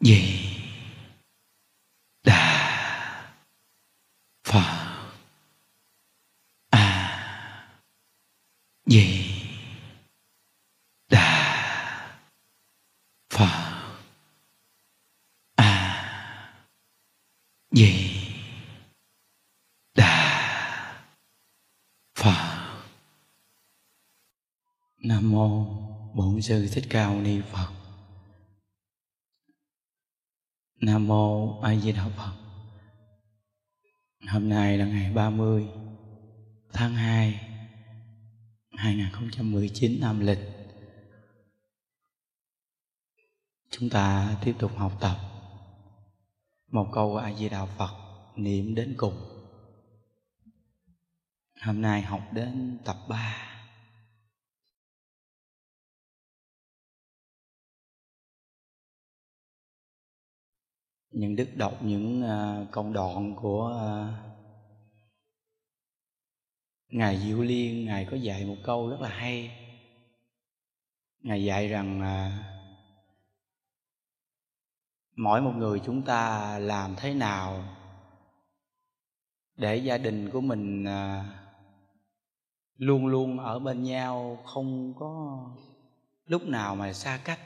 gì đà phật a di đà phật a di đà phật nam mô bổn sư thích ca mâu ni phật nam mô a di đà phật. Hôm nay là ngày 30 tháng 2 2019 âm lịch. Chúng ta tiếp tục học tập một câu a di đà phật niệm đến cùng. Hôm nay học đến tập 3 những đức đọc những uh, công đoạn của uh, ngài diệu liên. Ngài có dạy một câu rất là hay. Ngài dạy rằng uh, mỗi một người chúng ta làm thế nào để gia đình của mình uh, luôn luôn ở bên nhau không có lúc nào mà xa cách.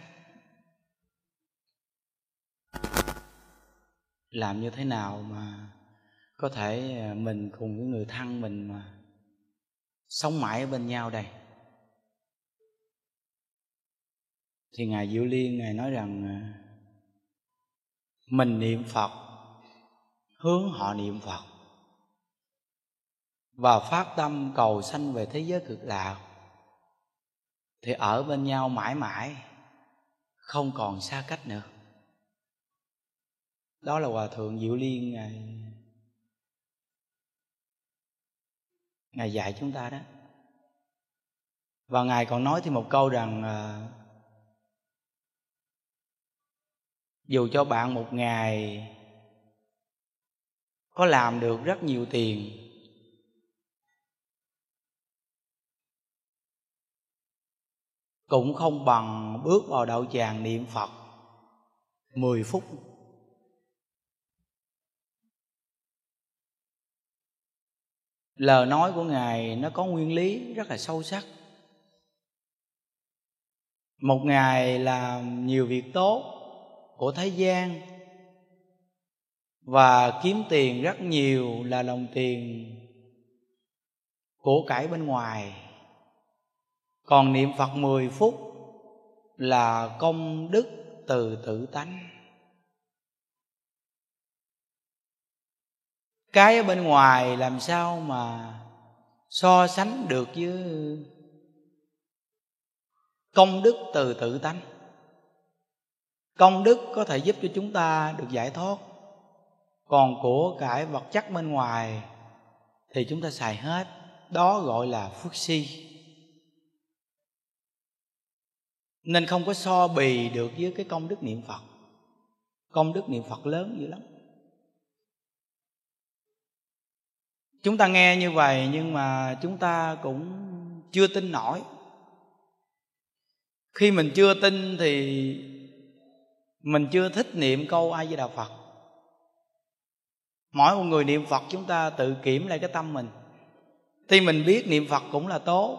Làm như thế nào mà có thể à, mình cùng với người thân mình mà sống mãi ở bên nhau đây? Thì ngài diệu liên, ngài nói rằng à, mình niệm phật, hướng họ niệm phật và phát tâm cầu sanh về thế giới cực lạc thì ở bên nhau mãi mãi, không còn xa cách nữa đó là hòa thượng diệu liên ngài ngài dạy chúng ta đó. Và ngài còn nói thêm một câu rằng à, dù cho bạn một ngày có làm được rất nhiều tiền cũng không bằng bước vào đạo tràng niệm phật 10 phút. Lời nói của ngài nó có nguyên lý rất là sâu sắc. Một ngày làm nhiều việc tốt của thế gian và kiếm tiền rất nhiều là đồng tiền của cải bên ngoài. Còn niệm phật 10 phút là công đức từ tự tánh. Cái ở bên ngoài làm sao mà so sánh được với công đức từ tự tánh? Công đức có thể giúp cho chúng ta được giải thoát. Còn của cải vật chất bên ngoài thì chúng ta xài hết, đó gọi là phước si. Nên không có so bì được với cái công đức niệm phật. Công đức niệm phật lớn dữ lắm. Chúng ta nghe như vậy nhưng mà chúng ta cũng chưa tin nổi. Khi mình chưa tin thì mình chưa thích niệm câu ai với đạo phật. Mỗi một người niệm phật chúng ta tự kiểm lại cái tâm mình. Thì mình biết niệm phật cũng là tốt,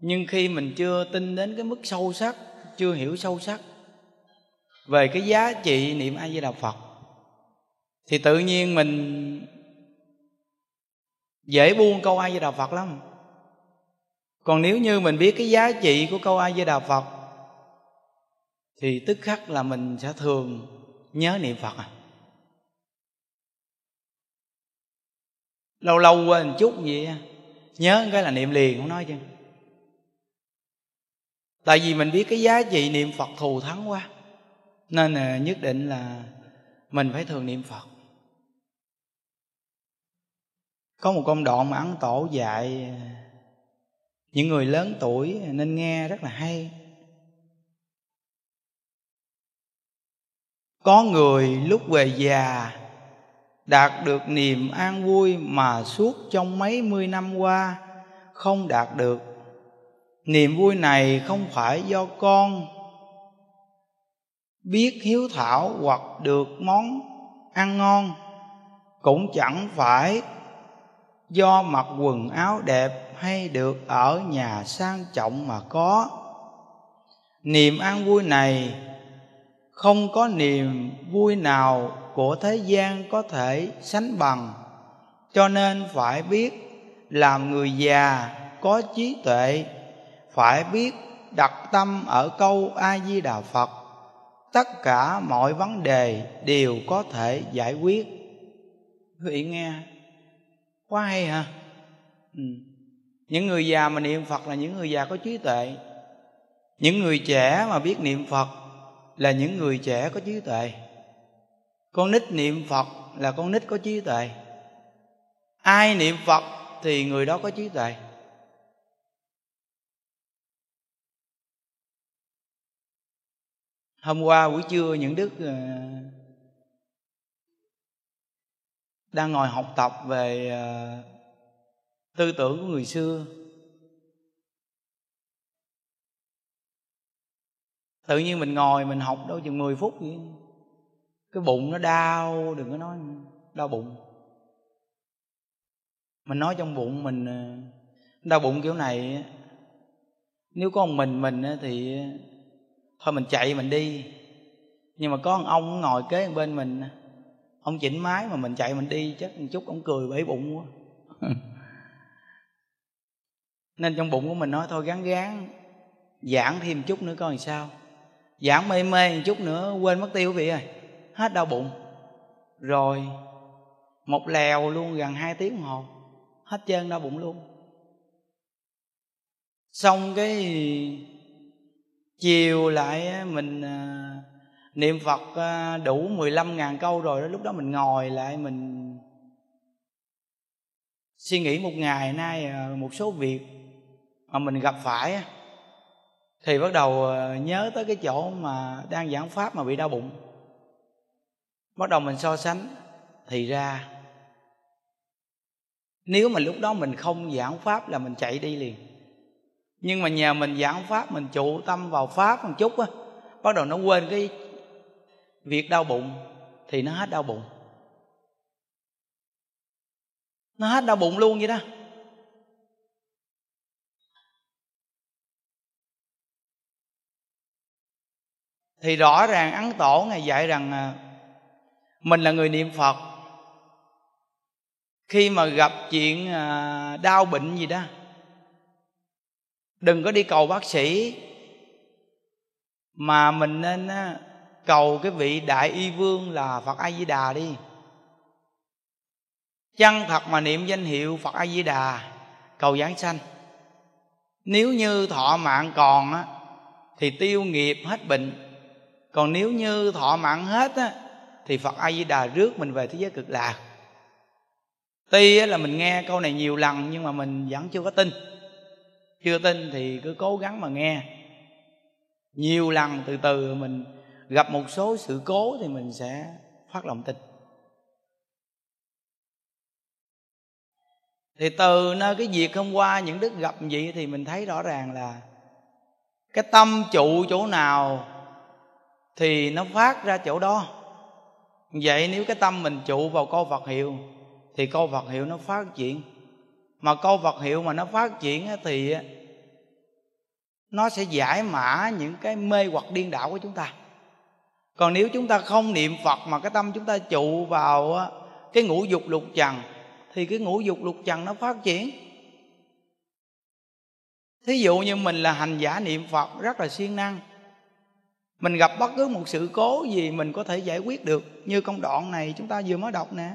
nhưng khi mình chưa tin đến cái mức sâu sắc, chưa hiểu sâu sắc về cái giá trị niệm a di đà phật, thì tự nhiên mình dễ buông câu a di đà phật lắm. Còn nếu như mình biết cái giá trị của câu a di đà phật, thì tức khắc là mình sẽ thường nhớ niệm phật à. Lâu lâu quên chút gì nhớ cái là niệm liền, không nói chứ. Tại vì mình biết cái giá trị niệm phật thù thắng quá, nên nhất định là mình phải thường niệm phật. Có một công đoạn mà ấn tổ dạy, những người lớn tuổi nên nghe rất là hay. Có người lúc về già đạt được niềm an vui mà suốt trong mấy mươi năm qua không đạt được. Niềm vui này không phải do con biết hiếu thảo hoặc được món ăn ngon, cũng chẳng phải do mặc quần áo đẹp hay được ở nhà sang trọng mà có. Niềm an vui này, không có niềm vui nào của thế gian có thể sánh bằng. Cho nên phải biết làm người già có trí tuệ, phải biết đặt tâm ở câu a di đà phật. Tất cả mọi vấn đề đều có thể giải quyết. Quý vị nghe quá hay hả? Ừ. những người già mà niệm phật là những người già có trí tuệ. Những người trẻ mà biết niệm phật là những người trẻ có trí tuệ. Con nít niệm phật là con nít có trí tuệ. Ai niệm phật thì người đó có trí tuệ. Hôm qua buổi trưa những đức ờ, đang ngồi học tập về ờ, tư tưởng của người xưa. Tự nhiên mình ngồi mình học đâu chừng 10 phút vậy. Cái bụng nó đau, đừng có nói đau bụng. Mình nói trong bụng mình ờ, đau bụng kiểu này nếu có một mình mình thì thôi mình chạy mình đi. Nhưng mà có một ông ngồi kế bên mình ông chỉnh máy mà mình chạy mình đi chắc một chút ông cười bể bụng quá. Nên trong bụng của mình nói thôi gắn gán giảm thêm chút nữa coi làm sao. Giảm mê mê một chút nữa quên mất tiêu quý vị ơi hết đau bụng. Rồi một lèo luôn gần hai tiếng đồng hồ. Hết trơn đau bụng luôn. Xong cái chiều lại mình à, niệm Phật à, đủ 15 ngàn câu rồi đó, lúc đó mình ngồi lại, mình suy nghĩ một ngày nay à, một số việc mà mình gặp phải thì bắt đầu à, nhớ tới cái chỗ mà đang giảng pháp mà bị đau bụng. Bắt đầu mình so sánh thì ra, nếu mà lúc đó mình không giảng pháp là mình chạy đi liền. Nhưng mà nhờ mình giảng pháp, mình trụ tâm vào pháp một chút á, bắt đầu nó quên cái việc đau bụng thì nó hết đau bụng. Nó hết đau bụng luôn vậy đó. Thì rõ ràng ấn tổ ngài dạy rằng à, mình là người niệm phật. Khi mà gặp chuyện à, đau bệnh gì đó, đừng có đi cầu bác sĩ. Mà mình nên à, cầu cái vị đại y vương là phật a di đà đi. Chân thật mà niệm danh hiệu phật a di đà cầu giáng sanh. Nếu như thọ mạng còn á, thì tiêu nghiệp hết bệnh. Còn nếu như thọ mạng hết á, thì phật a di đà rước mình về thế giới cực lạc. Tuy là mình nghe câu này nhiều lần, nhưng mà mình vẫn chưa có tin. Chưa tin thì cứ cố gắng mà nghe. Nhiều lần từ từ mình gặp một số sự cố thì mình sẽ phát lòng tin. Thì từ nơi cái việc hôm qua những đức gặp vậy thì mình thấy rõ ràng là cái tâm trụ chỗ nào thì nó phát ra chỗ đó. Vậy nếu cái tâm mình trụ vào câu Phật hiệu thì câu Phật hiệu nó phát triển. Mà câu Phật hiệu mà nó phát triển thì nó sẽ giải mã những cái mê hoặc điên đảo của chúng ta còn nếu chúng ta không niệm phật mà cái tâm chúng ta trụ vào cái ngũ dục lục trần, thì cái ngũ dục lục trần nó phát triển. Thí dụ như mình là hành giả niệm phật rất là siêng năng. Mình gặp bất cứ một sự cố gì mình có thể giải quyết được. Như công đoạn này chúng ta vừa mới đọc nè.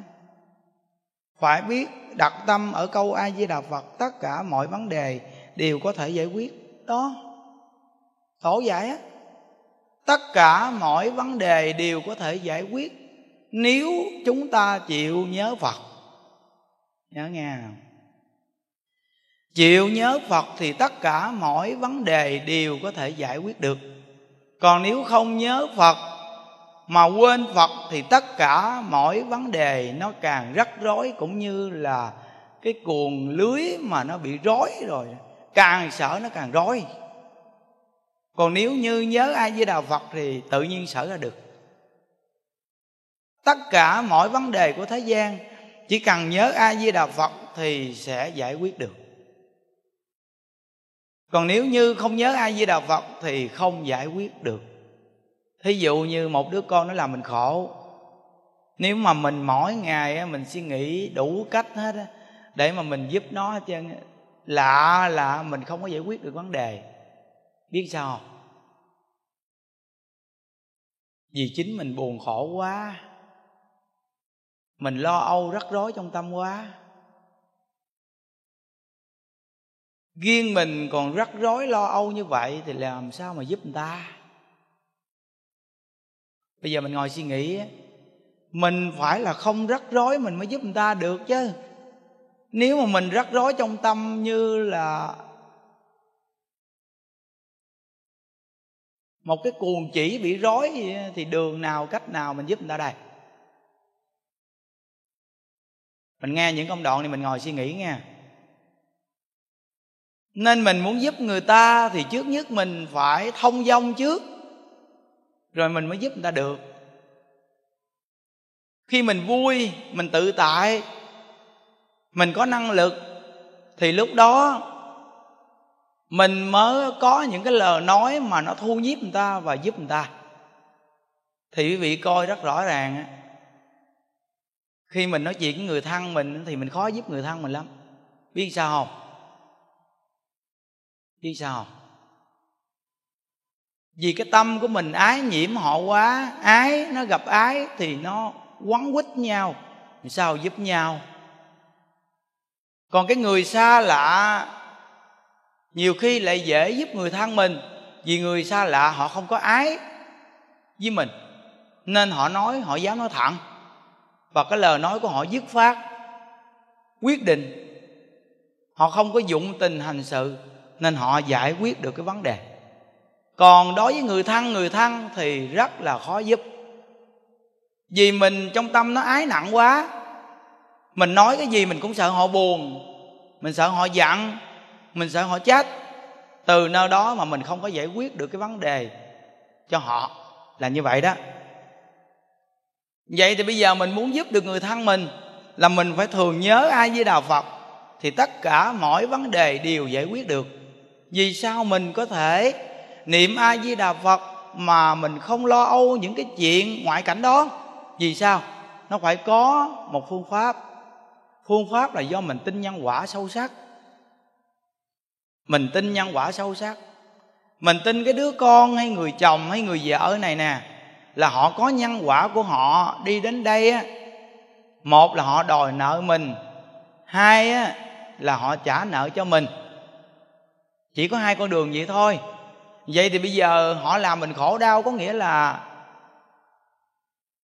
Phải biết đặt tâm ở câu a di đà phật, tất cả mọi vấn đề đều có thể giải quyết. Đó. Tổ giải á tất cả mọi vấn đề đều có thể giải quyết nếu chúng ta chịu nhớ phật. Nhớ nghe chịu nhớ phật thì tất cả mọi vấn đề đều có thể giải quyết được. Còn nếu không nhớ phật mà quên phật thì tất cả mọi vấn đề nó càng rắc rối cũng như là cái cuồng lưới mà nó bị rối rồi, càng sợ nó càng rối còn nếu như nhớ ai với đạo phật thì tự nhiên sở ra được. Tất cả mọi vấn đề của thế gian, chỉ cần nhớ a di đà phật thì sẽ giải quyết được. Còn nếu như không nhớ a di đà phật thì không giải quyết được. Thí dụ như một đứa con nó làm mình khổ, nếu mà mình mỗi ngày mình suy nghĩ đủ cách hết để mà mình giúp nó hết trơn lạ là mình không có giải quyết được vấn đề biết sao không? Vì chính mình buồn khổ quá, mình lo âu rắc rối trong tâm quá. Riêng mình còn rắc rối lo âu như vậy thì làm sao mà giúp người ta? Bây giờ mình ngồi suy nghĩ, mình phải là không rắc rối mình mới giúp người ta được chứ. Nếu mà mình rắc rối trong tâm như là một cái cuồng chỉ bị rối thì đường nào, cách nào mình giúp người ta đây? Mình nghe những công đoạn này, mình ngồi suy nghĩ nha nên mình muốn giúp người ta thì trước nhất mình phải thông dong trước, rồi mình mới giúp người ta được. Khi mình vui, mình tự tại, mình có năng lực, thì lúc đó mình mới có những cái lời nói mà nó thu nhiếp người ta và giúp người ta. Thì quý vị coi rất rõ ràng khi mình nói chuyện với người thân mình thì mình khó giúp người thân mình lắm. Biết sao không? Biết sao không? Vì cái tâm của mình ái nhiễm họ quá, ái, nó gặp ái thì nó quấn quýt nhau. Sao giúp nhau? Còn cái người xa lạ nhiều khi lại dễ giúp người thân mình, vì người xa lạ họ không có ái với mình. Nên họ nói, họ dám nói thẳng. Và cái lời nói của họ dứt phát quyết định. Họ không có dụng tình hành sự, nên họ giải quyết được cái vấn đề. Còn đối với người thân người thân thì rất là khó giúp. Vì mình trong tâm nó ái nặng quá, mình nói cái gì mình cũng sợ họ buồn, mình sợ họ giận mình sợ họ chết. Từ nơi đó mà mình không có giải quyết được cái vấn đề cho họ là như vậy đó. Vậy thì bây giờ mình muốn giúp được người thân mình là mình phải thường nhớ ai với đạo phật thì tất cả mọi vấn đề đều giải quyết được. Vì sao mình có thể niệm a di đà phật mà mình không lo âu những cái chuyện ngoại cảnh đó? Vì sao? Nó phải có một phương pháp. Phương pháp là do mình tin nhân quả sâu sắc mình tin nhân quả sâu sắc. Mình tin cái đứa con hay người chồng hay người vợ này nè, là họ có nhân quả của họ đi đến đây á. Một là họ đòi nợ mình, hai á là họ trả nợ cho mình. Chỉ có hai con đường vậy thôi. Vậy thì bây giờ họ làm mình khổ đau có nghĩa là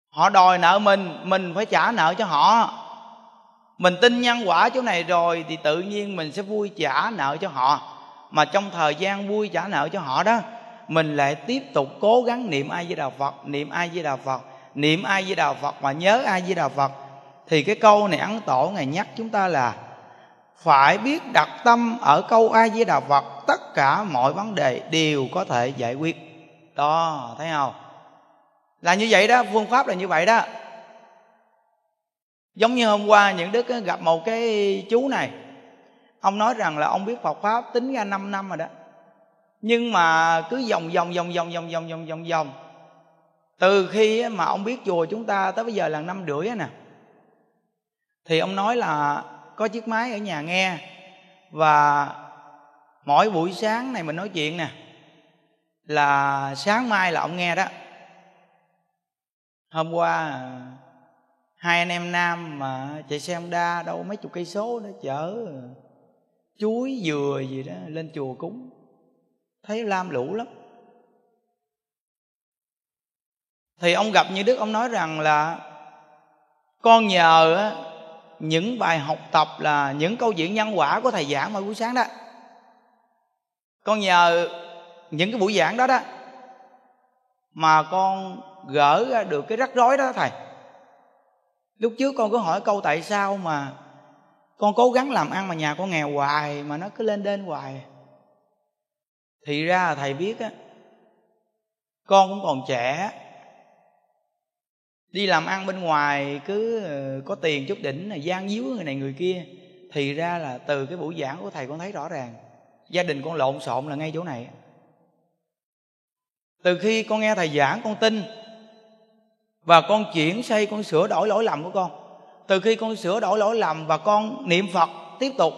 họ đòi nợ mình mình phải trả nợ cho họ mình tin nhân quả chỗ này rồi thì tự nhiên mình sẽ vui trả nợ cho họ. Mà trong thời gian vui trả nợ cho họ đó, mình lại tiếp tục cố gắng niệm ai với đạo phật, niệm ai với đạo phật, niệm ai với đạo phật mà nhớ ai với đạo phật. Thì cái câu này ấn tổ ngày nhắc chúng ta là phải biết đặt tâm ở câu ai với đạo phật, tất cả mọi vấn đề đều có thể giải quyết. Đó, thấy không? Là như vậy đó, phương pháp là như vậy đó giống như hôm qua những đức gặp một cái chú này, ông nói rằng là ông biết Phật pháp tính ra 5 năm rồi đó. Nhưng mà cứ vòng vòng vòng vòng vòng vòng vòng vòng vòng. Từ khi mà ông biết chùa chúng ta tới bây giờ là năm rưỡi nè. Thì ông nói là có chiếc máy ở nhà nghe và mỗi buổi sáng này mình nói chuyện nè, là sáng mai là ông nghe đó. Hôm qua hai anh em nam mà chạy xe đa đâu mấy chục cây số nó chở chuối dừa gì đó lên chùa cúng. Thấy lam lũ lắm. Thì ông gặp như đức, ông nói rằng là con nhờ những bài học tập là những câu chuyện nhân quả của thầy giảng mỗi buổi sáng đó. Con nhờ những cái buổi giảng đó đó, mà con gỡ ra được cái rắc rối đó thầy lúc trước con cứ hỏi câu tại sao mà con cố gắng làm ăn mà nhà con nghèo hoài mà nó cứ lên đên hoài. Thì ra là thầy biết á, con cũng còn trẻ, đi làm ăn bên ngoài cứ ờ, có tiền chút đỉnh là gian díu người này người kia. Thì ra là từ cái buổi giảng của thầy con thấy rõ ràng, gia đình con lộn xộn là ngay chỗ này. Từ khi con nghe thầy giảng con tin và con chuyển xây con sửa đổi lỗi lầm của con. Từ khi con sửa đổi lỗi lầm và con niệm phật tiếp tục,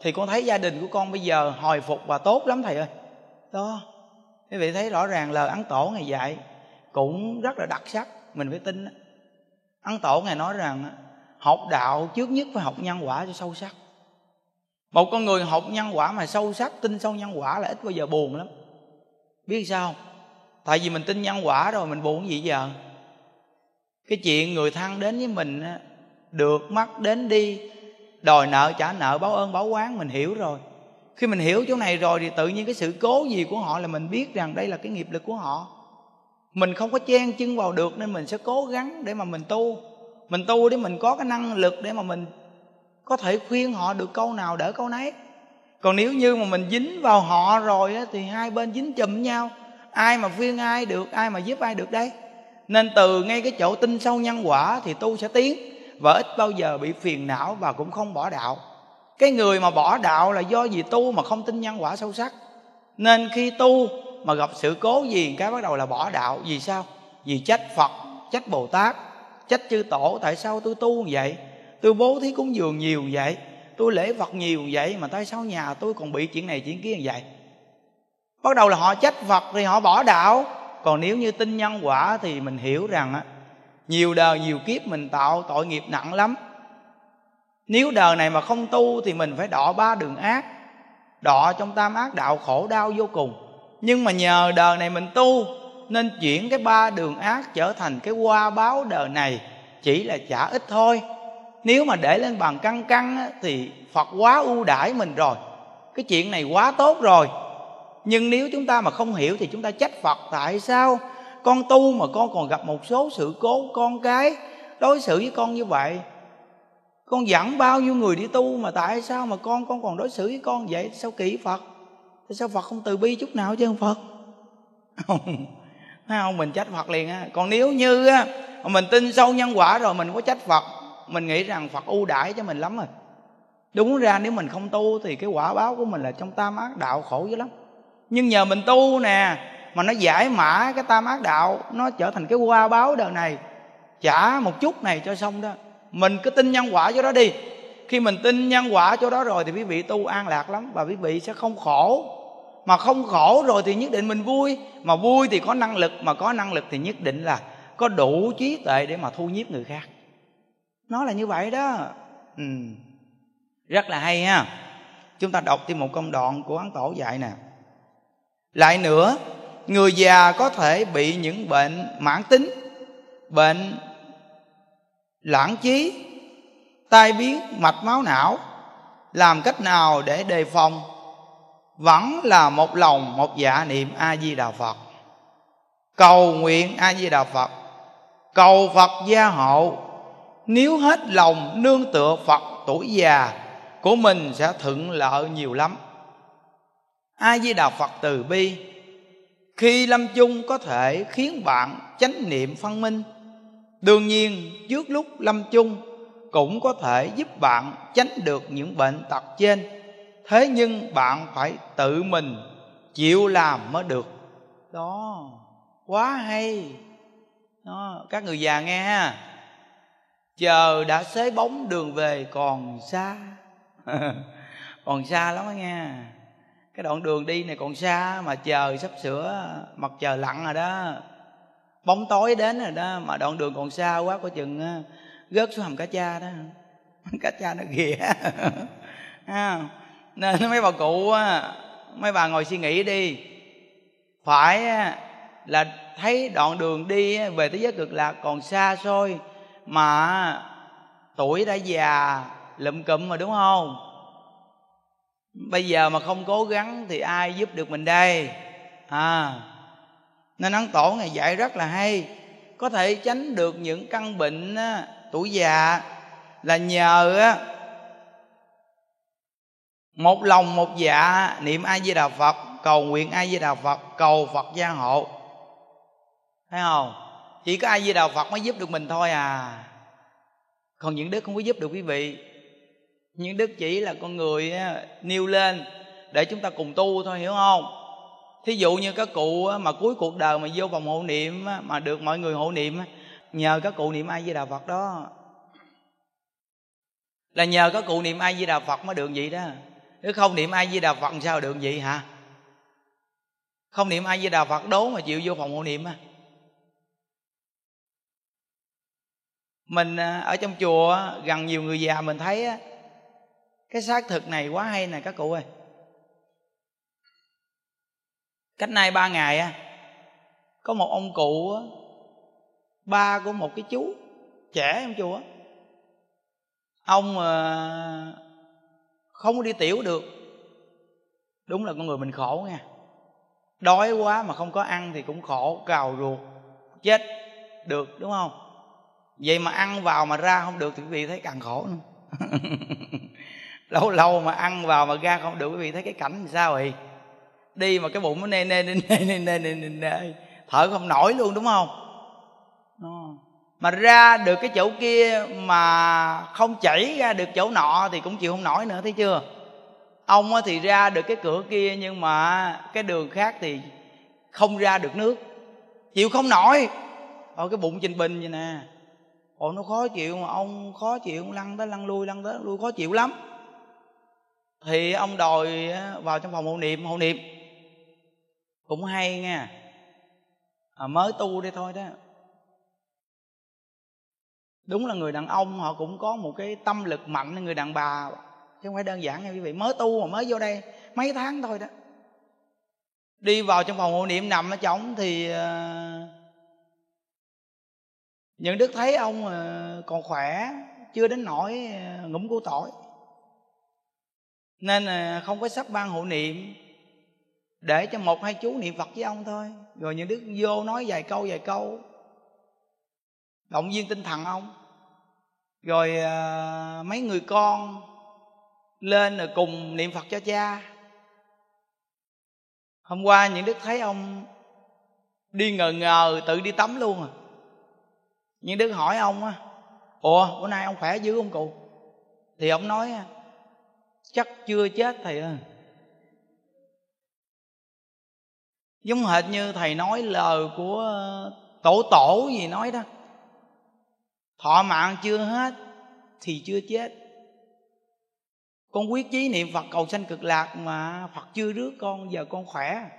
thì con thấy gia đình của con bây giờ hồi phục và tốt lắm, thầy ơi. Đó. Quý vị thấy rõ ràng lời ấn tổ ngày dạy cũng rất là đặc sắc, mình phải tin ăn ấn tổ ngài nói rằng học đạo trước nhất phải học nhân quả cho sâu sắc. Một con người học nhân quả mà sâu sắc, tin sâu nhân quả là ít bao giờ buồn lắm. Biết sao? Tại vì mình tin nhân quả rồi, mình buồn gì giờ? Cái chuyện người thân đến với mình được mất đến đi đòi nợ trả nợ báo ơn báo quán mình hiểu rồi. Khi mình hiểu chỗ này rồi thì tự nhiên cái sự cố gì của họ là mình biết rằng đây là cái nghiệp lực của họ. Mình không có chen chân vào được nên mình sẽ cố gắng để mà mình tu. Mình tu để mình có cái năng lực để mà mình có thể khuyên họ được câu nào đỡ câu nấy. Còn nếu như mà mình dính vào họ rồi á, thì hai bên dính chùm nhau. Ai mà khuyên ai được ai mà giúp ai được đây? Nên từ ngay cái chỗ tin sâu nhân quả thì tu sẽ tiến, và ít bao giờ bị phiền não và cũng không bỏ đạo. Cái người mà bỏ đạo là do gì tu mà không tin nhân quả sâu sắc. Nên khi tu mà gặp sự cố gì, cái bắt đầu là bỏ đạo. Vì sao? Vì trách phật, trách bồ tát, trách chư tổ. Tại sao tôi tu như vậy? Tôi bố thí cúng dường nhiều như vậy? Tôi lễ phật nhiều như vậy mà tại sao nhà tôi còn bị chuyện này chuyện kia như vậy? Bắt đầu là họ trách phật thì họ bỏ đạo còn nếu như tin nhân quả thì mình hiểu rằng á nhiều đời nhiều kiếp mình tạo tội nghiệp nặng lắm. Nếu đời này mà không tu thì mình phải đọ ba đường ác đọ trong tam ác đạo khổ đau vô cùng. Nhưng mà nhờ đời này mình tu nên chuyển cái ba đường ác trở thành cái qua báo đời này chỉ là trả ít thôi. Nếu mà để lên bàn căng căng á, thì phật quá ưu đãi mình rồi. Cái chuyện này quá tốt rồi nhưng nếu chúng ta mà không hiểu thì chúng ta trách phật. Tại sao? Con tu mà con còn gặp một số sự cố, con cái đối xử với con như vậy. Con dẫn bao nhiêu người đi tu mà tại sao mà con con còn đối xử với con vậy? Sao kỹ phật? Tại sao phật không từ bi chút nào chứ, không phật? Không. Thấy không? Mình trách phật liền á. Còn nếu như á mình tin sâu nhân quả rồi mình có trách phật, mình nghĩ rằng phật ưu đãi cho mình lắm rồi. Đúng ra nếu mình không tu thì cái quả báo của mình là trong tam ác, đạo khổ dữ lắm nhưng nhờ mình tu nè, mà nó giải mã cái tam ác đạo, nó trở thành cái qua báo đời này. Trả một chút này cho xong đó. Mình cứ tin nhân quả cho đó đi. Khi mình tin nhân quả cho đó rồi thì quý vị tu an lạc lắm, và quý vị sẽ không khổ. Mà không khổ rồi thì nhất định mình vui. Mà vui thì có năng lực, mà có năng lực thì nhất định là có đủ trí tuệ để mà thu nhiếp người khác. Nó là như vậy đó. Ừ. rất là hay ha. Chúng ta đọc thêm một công đoạn của ấn tổ dạy nè lại nữa, người già có thể bị những bệnh mãn tính, bệnh lãng trí tai biến mạch máu não, làm cách nào để đề phòng? Vẫn là một lòng một dạ niệm a di đà phật. Cầu nguyện a di đà phật, cầu phật gia hộ. Nếu hết lòng nương tựa phật tuổi già, của mình sẽ thuận lợi nhiều lắm a di đà phật từ bi. Khi lâm chung có thể khiến bạn chánh niệm phân minh. Đương nhiên, trước lúc lâm chung cũng có thể giúp bạn tránh được những bệnh tật trên. Thế nhưng bạn phải tự mình chịu làm mới được. Đó, quá hay. Đó, các người già nghe ha. Chờ đã xế bóng đường về còn xa. Còn xa lắm đó nghe cái đoạn đường đi này còn xa mà chờ sắp sửa, mặt trời lặn rồi đó. Bóng tối đến rồi đó, mà đoạn đường còn xa quá có chừng rớt xuống hầm cá cha đó. Cá cha nó ghìa nên mấy bà cụ mấy bà ngồi suy nghĩ đi. Phải là thấy đoạn đường đi về thế giới cực lạc còn xa xôi, mà tuổi đã già lụm cụm rồi đúng không? Bây giờ mà không cố gắng thì ai giúp được mình đây? À nên ấn tổ ngày dạy rất là hay. Có thể tránh được những căn bệnh tuổi già là nhờ, á, một lòng một dạ niệm a di đà phật, cầu nguyện a di đà phật, cầu phật gia hộ. Thấy không? Chỉ có ai di đà phật mới giúp được mình thôi à. Còn những đức không có giúp được quý vị những đức chỉ là con người nêu lên để chúng ta cùng tu thôi, hiểu không? Thí dụ như các cụ mà cuối cuộc đời mà vô vòng hộ niệm mà được mọi người hộ niệm nhờ các cụ niệm ai với đà phật đó. Là nhờ các cụ niệm ai với đà phật mới được vậy đó. Nếu không niệm ai với đà phật sao được vậy hả? Không niệm ai với đà phật đố mà chịu vô phòng hộ niệm á. Mình ở trong chùa gần nhiều người già mình thấy á cái xác thực này quá hay nè các cụ ơi. Cách nay ba ngày á, có một ông cụ á, ba của một cái chú trẻ trong chùa ông mà không có đi tiểu được. Đúng là con người mình khổ nha. Đói quá mà không có ăn thì cũng khổ, cào ruột, chết được, đúng không? Vậy mà ăn vào mà ra không được thì quý vị thấy càng khổ nữa. lâu lâu mà ăn vào mà ra không được quý vị thấy cái cảnh làm sao vậy? Đi mà cái bụng nó nê nê nê nê nê nê nê nê, nê. thở không nổi luôn đúng không? Ờ. Mà ra được cái chỗ kia mà không chảy ra được chỗ nọ thì cũng chịu không nổi nữa thấy chưa? Ông thì ra được cái cửa kia nhưng mà cái đường khác thì không ra được nước. Chịu không nổi. Ở cái bụng trình bình vậy nè. Ồ nó khó chịu mà ông khó chịu lăn tới lăn lui lăn tới lăn lui khó chịu lắm thì ông đòi vào trong phòng hộ niệm hộ niệm. Cũng hay nha. À, mới tu đi thôi đó. Đúng là người đàn ông họ cũng có một cái tâm lực mạnh như người đàn bà. Chứ không phải đơn giản nha quý vị. Mới tu mà mới vô đây mấy tháng thôi đó. Đi vào trong phòng hộ niệm nằm ở trống thì à, những đức thấy ông à, còn khỏe chưa đến nỗi à, ngủm củ tỏi nên không có sắp ban hộ niệm. Để cho một hai chú niệm phật với ông thôi. Rồi những đức vô nói vài câu vài câu. Động viên tinh thần ông. Rồi à, mấy người con lên rồi cùng niệm phật cho cha. Hôm qua những đức thấy ông đi ngờ ngờ tự đi tắm luôn à. Những đức hỏi ông á ủa bữa nay ông khỏe dữ không cụ? Thì ông nói chắc chưa chết, thầy ơi. Giống hệt như thầy nói lời của ờ, tổ tổ gì nói đó. Thọ mạng chưa hết thì chưa chết. Con quyết chí niệm phật cầu sanh cực lạc mà phật chưa rước con, giờ con khỏe.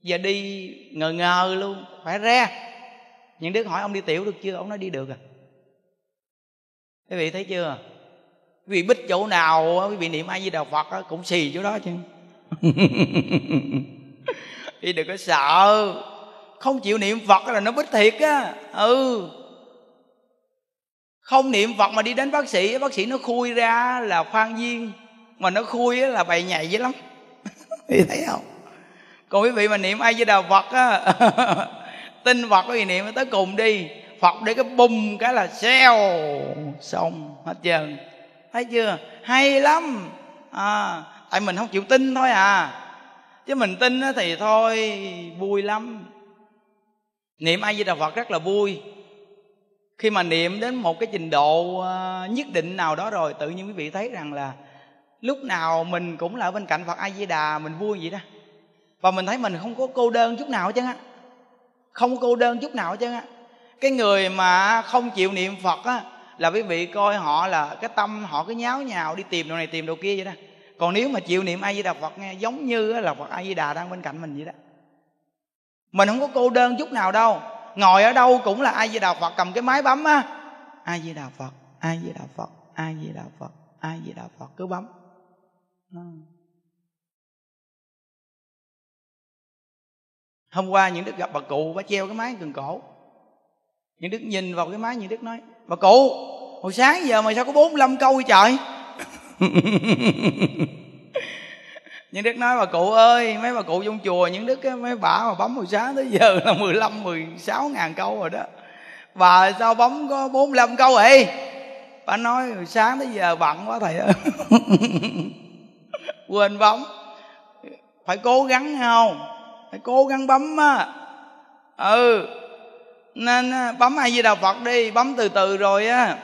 Giờ đi ngờ ngờ luôn, khỏe re. Những đứa hỏi ông đi tiểu được chưa? Ông nói đi được à. Quý vị thấy chưa? Quý vị bích chỗ nào quý vị niệm ai với đạo phật cũng xì chỗ đó chứ. Đi đừng có sợ. Không chịu niệm phật là nó bích thiệt á. Ừ. Không niệm phật mà đi đến bác sĩ bác sĩ nó khui ra là khoan viên. Mà nó khui là bày nhảy dữ lắm. Quý thấy không? Còn quý vị mà niệm ai với đạo phật á tin phật quý vị niệm tới cùng đi. Phật để cái bùng cái là xeo xong hết trơn thấy chưa? Hay lắm. À, tại mình không chịu tin thôi à. Chứ mình tin thì thôi vui lắm. Niệm ai Di Đà phật rất là vui. Khi mà niệm đến một cái trình độ à, nhất định nào đó rồi tự nhiên quý vị thấy rằng là lúc nào mình cũng là ở bên cạnh phật a di đà mình vui vậy đó. Và mình thấy mình không có cô đơn chút nào chứ á. Không có cô đơn chút nào chứ á. Cái người mà không chịu niệm phật á là quý vị coi họ là cái tâm họ cứ nháo nhào đi tìm đồ này tìm đồ kia vậy đó. Còn nếu mà chịu niệm a di đà phật nghe, giống như là phật a di đà đang bên cạnh mình vậy đó. Mình không có cô đơn chút nào đâu. Ngồi ở đâu cũng là ai di đà phật, cầm cái máy bấm á. Ai di đà phật ai di đà phật ai di đà phật ai di đà phật, cứ bấm. Hôm qua những đức gặp bà cụ, bà treo cái máy gần cổ. Những đức nhìn vào cái máy, những đức nói bà cụ hồi sáng giờ mà sao có 45 câu vậy trời? Những đức nói bà cụ ơi mấy bà cụ trong chùa những đức mấy bà mà bấm hồi sáng tới giờ là 15 16 ngàn câu rồi đó. Bà sao bấm có 45 câu vậy? Bà nói hồi sáng tới giờ bận quá thầy ơi. Quên bấm. Phải cố gắng không? Phải cố gắng bấm á. Ừ nên ờ, bấm a di đà phật đi, bấm từ từ rồi á,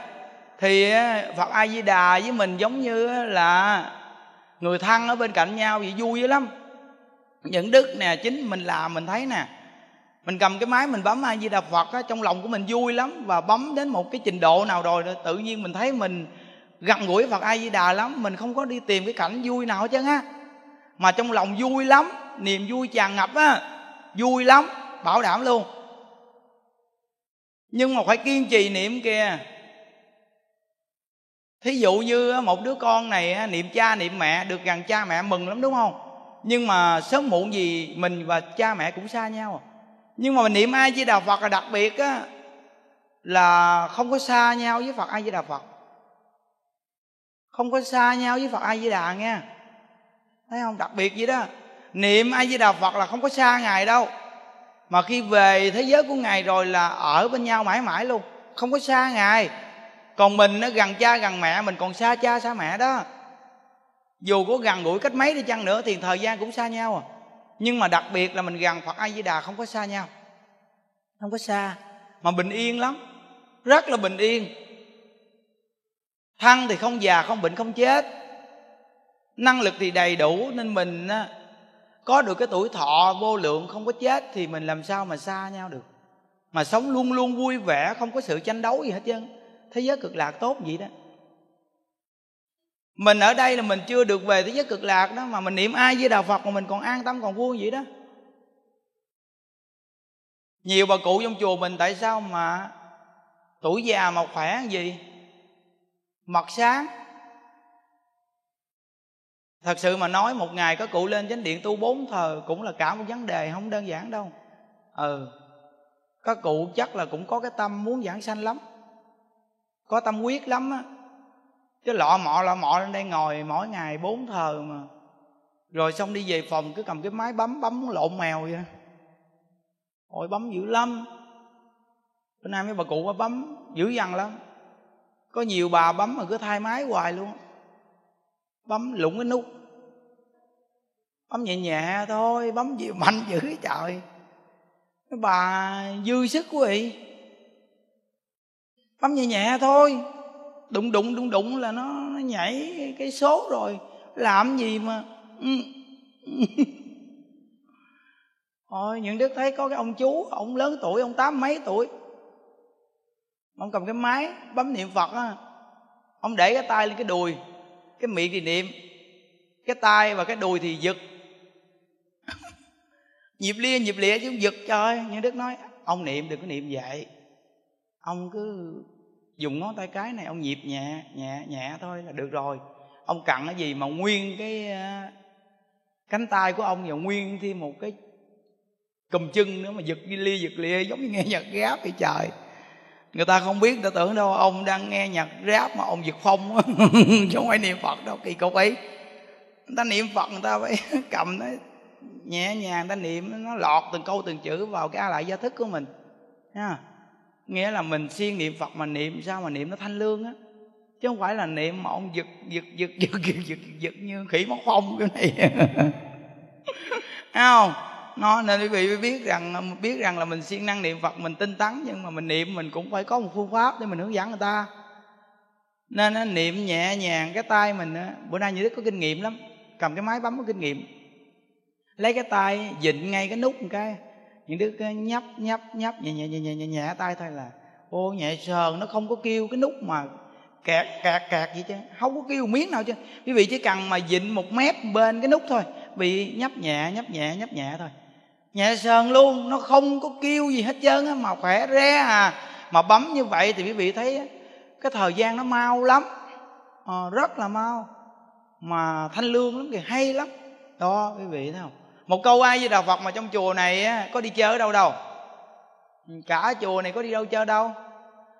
thì ờ, phật a di đà với mình giống như ờ, là người thân ở bên cạnh nhau vậy, vui lắm. Những đức nè, chính mình làm mình thấy nè, mình cầm cái máy mình bấm a di đà phật á, trong lòng của mình vui lắm và bấm đến một cái trình độ nào rồi tự nhiên mình thấy mình gần gũi phật a di đà lắm, mình không có đi tìm cái cảnh vui nào hết trơn á. Mà trong lòng vui lắm, niềm vui tràn ngập á, vui lắm, bảo đảm luôn nhưng mà phải kiên trì niệm kìa. Thí dụ như một đứa con này niệm cha niệm mẹ, được gần cha mẹ mừng lắm, đúng không? Nhưng mà sớm muộn gì mình và cha mẹ cũng xa nhau à. nhưng mà mình niệm ai di đà phật là đặc biệt á, là không có xa nhau với phật ai di đà phật. Không có xa nhau với phật ai di đà nghe. Thấy không? Đặc biệt vậy đó. Niệm ai di đà phật là không có xa ngài đâu mà khi về thế giới của ngài rồi là ở bên nhau mãi mãi luôn. Không có xa ngài. Còn mình nó gần cha gần mẹ, mình còn xa cha xa mẹ đó. Dù có gần gũi cách mấy đi chăng nữa thì thời gian cũng xa nhau à. Nhưng mà đặc biệt là mình gần phật a di đà không có xa nhau. Không có xa. Mà bình yên lắm. Rất là bình yên. Thân thì không già, không bệnh, không chết. Năng lực thì đầy đủ nên mình có được cái tuổi thọ vô lượng không có chết thì mình làm sao mà xa nhau được? Mà sống luôn luôn vui vẻ, không có sự tranh đấu gì hết trơn. Thế giới cực lạc tốt vậy đó. Mình ở đây là mình chưa được về thế giới cực lạc đó, mà mình niệm ai với đạo phật mà mình còn an tâm, còn vui vậy đó. Nhiều bà cụ trong chùa mình tại sao mà tuổi già mà khỏe gì? Mặt sáng thật sự mà nói, một ngày có cụ lên chánh điện tu bốn thờ cũng là cả một vấn đề, không đơn giản đâu. Ừ các cụ chắc là cũng có cái tâm muốn giảng sanh lắm. Có tâm quyết lắm á. Chứ lọ mọ lọ mọ lên đây ngồi mỗi ngày bốn thờ mà. Rồi xong đi về phòng, cứ cầm cái máy bấm bấm lộn mèo vậy ôi, bấm dữ lắm. Bữa nay mấy bà cụ bấm, dữ dằn lắm. Có nhiều bà bấm mà cứ thay máy hoài luôn. Bấm lủng cái nút bấm nhẹ nhẹ thôi bấm gì mạnh dữ trời. Bà dư sức quý vị bấm nhẹ nhẹ thôi. Đụng đụng đụng đụng là nó, nó nhảy cái số rồi. Làm gì mà thôi, ừ, ừ. Ôi, những đức thấy có cái ông chú ông lớn tuổi ông tám mấy tuổi? Ông cầm cái máy bấm niệm phật á. Ông để cái tay lên cái đùi cái miệng thì niệm. Cái tay và cái đùi thì giật nhịp lia, nhịp lịa chứ giật trời. Như đức nói, ông niệm đừng có niệm vậy. Ông cứ dùng ngón tay cái này, ông nhịp nhẹ nhẹ nhẹ thôi là được rồi. Ông cặn cái gì mà nguyên cái ờ, cánh tay của ông và nguyên thêm một cái cùm chân nữa mà giật đi lia, giật lia giống như nghe nhạc rap vậy trời. Người ta không biết, người ta tưởng đâu ông đang nghe nhạc rap mà ông giật phong chứ không phải niệm phật đâu, kỳ cục ấy. Người ta niệm phật, người ta phải cầm nó nhẹ nhàng ta niệm nó lọt từng câu từng chữ vào cái a lại gia thức của mình. Ha. Nghĩa là mình siêng niệm phật mà niệm sao mà niệm nó thanh lương á? Chứ không phải là niệm mà ông giật giật giật giật giật giật, giật như khỉ móc phong cái này. Thấy không? Nó nên quý vị biết rằng biết rằng là mình siêng năng niệm phật mình tinh tấn nhưng mà mình niệm mình cũng phải có một phương pháp để mình hướng dẫn người ta. Nên nó niệm nhẹ nhàng cái tay mình bữa nay như đức có kinh nghiệm lắm cầm cái máy bấm có kinh nghiệm lấy cái tay dịnh ngay cái nút một cái. Những đứa nhấp nhấp nhấp nhẹ nhẹ nhẹ nhẹ nhẹ, nhẹ tay thôi là ô nhẹ sờn nó không có kêu cái nút mà kẹt kẹt kẹt gì chứ không có kêu miếng nào chứ. Quý vị chỉ cần mà dịnh một mép bên cái nút thôi bị nhấp nhẹ nhấp nhẹ nhấp nhẹ thôi. Nhẹ sờn luôn nó không có kêu gì hết trơn á mà khỏe re à. Mà bấm như vậy thì quý vị thấy cái thời gian nó mau lắm. À, rất là mau. Mà thanh lương lắm kìa hay lắm. Đó quý vị thấy không? Một câu ai với đạo phật mà trong chùa này á, có đi chơi ở đâu đâu? Cả chùa này có đi đâu chơi đâu?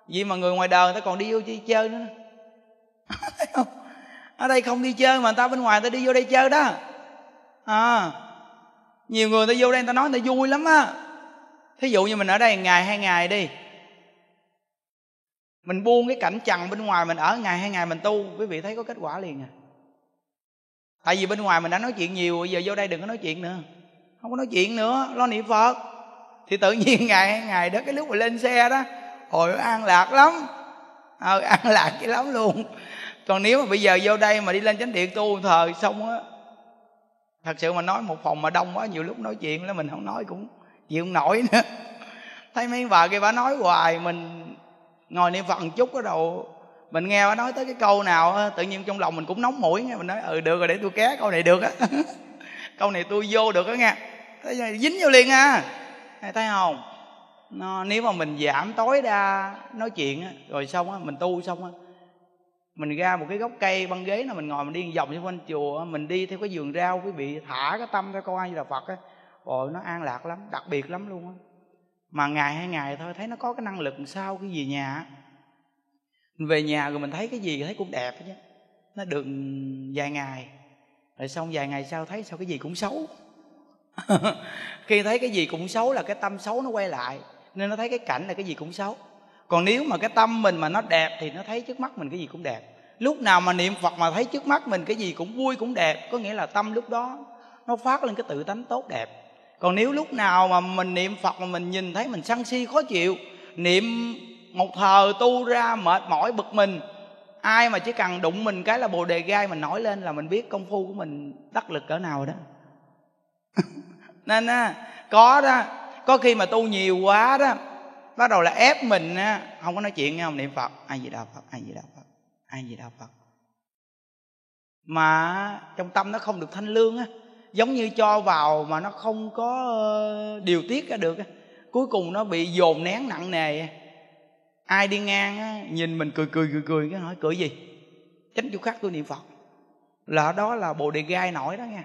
Vì mà người ngoài đời người ta còn đi vô đi chơi nữa. Ở đây không đi chơi mà người ta bên ngoài người ta đi vô đây chơi đó. À nhiều người người ta vô đây người ta nói người ta vui lắm á. Thí dụ như mình ở đây ngày hai ngày đi. Mình buông cái cảnh trần bên ngoài mình ở ngày hai ngày mình tu quý vị thấy có kết quả liền à tại vì bên ngoài mình đã nói chuyện nhiều bây giờ vô đây đừng có nói chuyện nữa. Không có nói chuyện nữa lo niệm phật. Thì tự nhiên ngày ngày đó cái lúc mà lên xe đó hồi an lạc lắm. Ờ, an lạc cái lắm luôn. Còn nếu mà bây giờ vô đây mà đi lên chánh điện tu thờ xong á thật sự mà nói một phòng mà đông quá nhiều lúc nói chuyện là mình không nói cũng chịu không nổi nữa. Thấy mấy bà kia bà nói hoài mình ngồi niệm phật một chút ở đầu mình nghe nó nói tới cái câu nào tự nhiên trong lòng mình cũng nóng mũi nghe. Mình nói ừ được rồi để tôi ké câu này được á. Câu này tôi vô được á nghe. Thấy dính vô liền à. Thấy không? Nó, nếu mà mình giảm tối đa nói chuyện á rồi xong á mình tu xong á mình ra một cái gốc cây băng ghế nào mình ngồi mình đi vòng xung quanh chùa mình đi theo cái vườn rau quý vị thả cái tâm ra coi ai là phật á. Rồi nó an lạc lắm đặc biệt lắm luôn á. Mà ngày hai ngày thôi thấy nó có cái năng lực sao cái gì nhà về nhà rồi mình thấy cái gì thấy cũng đẹp chứ. Nó được vài ngày. Rồi xong vài ngày sau thấy sao cái gì cũng xấu. Khi thấy cái gì cũng xấu là cái tâm xấu nó quay lại. Nên nó thấy cái cảnh là cái gì cũng xấu. Còn nếu mà cái tâm mình mà nó đẹp thì nó thấy trước mắt mình cái gì cũng đẹp. Lúc nào mà niệm phật mà thấy trước mắt mình cái gì cũng vui, cũng đẹp, có nghĩa là tâm lúc đó nó phát lên cái tự tánh tốt đẹp. Còn nếu lúc nào mà mình niệm phật mà mình nhìn thấy mình sân si, khó chịu, niệm một thờ tu ra mệt mỏi bực mình. Ai mà chỉ cần đụng mình cái là bồ đề gai mình nổi lên là mình biết công phu của mình đắc lực cỡ nào đó. Nên á, có đó, có khi mà tu nhiều quá đó, bắt đầu là ép mình á, không có nói chuyện nghe không? Niệm phật ai gì đạo phật ai gì đạo phật ai gì đạo phật. Mà trong tâm nó không được thanh lương á, giống như cho vào mà nó không có ờ, điều tiết ra được á, cuối cùng nó bị dồn nén nặng nề ai đi ngang á, nhìn mình cười cười cười cười, cái hỏi, cười gì? Chánh chú khắc tôi niệm phật. Là đó là bồ đề gai nổi đó nha.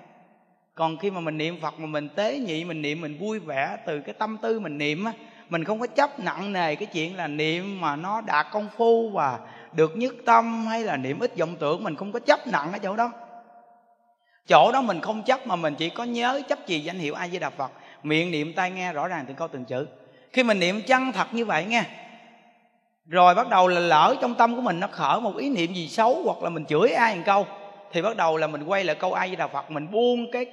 Còn khi mà mình niệm phật mà mình tế nhị, mình niệm, mình vui vẻ, từ cái tâm tư mình niệm á, mình không có chấp nặng nề cái chuyện là niệm mà nó đạt công phu và được nhất tâm hay là niệm ít vọng tưởng, mình không có chấp nặng ở chỗ đó. Chỗ đó mình không chấp mà mình chỉ có nhớ chấp trì danh hiệu a di đà phật. Miệng niệm tai nghe rõ ràng từng câu từng chữ. Khi mình niệm chân thật như vậy nghe rồi bắt đầu là lỡ trong tâm của mình nó khởi một ý niệm gì xấu hoặc là mình chửi ai một câu, thì bắt đầu là mình quay lại câu ai với đà phật, mình buông cái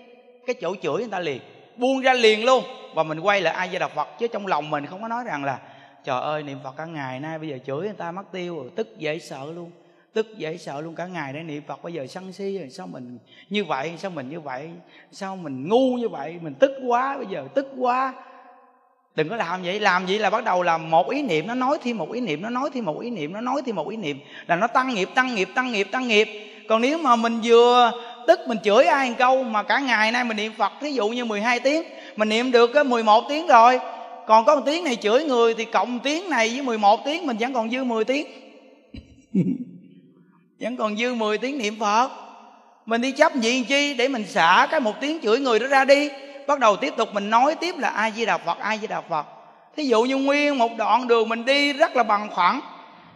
cái chỗ chửi người ta liền, buông ra liền luôn, và mình quay lại ai với đà phật. Chứ trong lòng mình không có nói rằng là, trời ơi, niệm phật cả ngày nay bây giờ chửi người ta mất tiêu rồi, tức dễ sợ luôn, tức dễ sợ luôn, cả ngày để niệm phật bây giờ sân si rồi, sao mình như vậy, sao mình như vậy, sao mình ngu như vậy, mình tức quá bây giờ, tức quá đừng có làm vậy làm vậy là bắt đầu là một ý niệm nó nói thêm một ý niệm, nó nói thêm một ý niệm, nó nói thêm một ý niệm, là nó tăng nghiệp tăng nghiệp tăng nghiệp tăng nghiệp. Còn nếu mà mình vừa tức mình chửi ai một câu mà cả ngày nay mình niệm phật, thí dụ như 12 tiếng, mình niệm được cái 11 tiếng rồi. Còn có một tiếng này chửi người thì cộng tiếng này với 11 tiếng mình vẫn còn dư 10 tiếng. Vẫn còn dư 10 tiếng niệm phật. Mình đi chấp gì chi để mình xả cái một tiếng chửi người đó ra đi bắt đầu tiếp tục mình nói tiếp là ai di đà phật, ai di đà phật. Thí dụ như nguyên một đoạn đường mình đi rất là bằng phẳng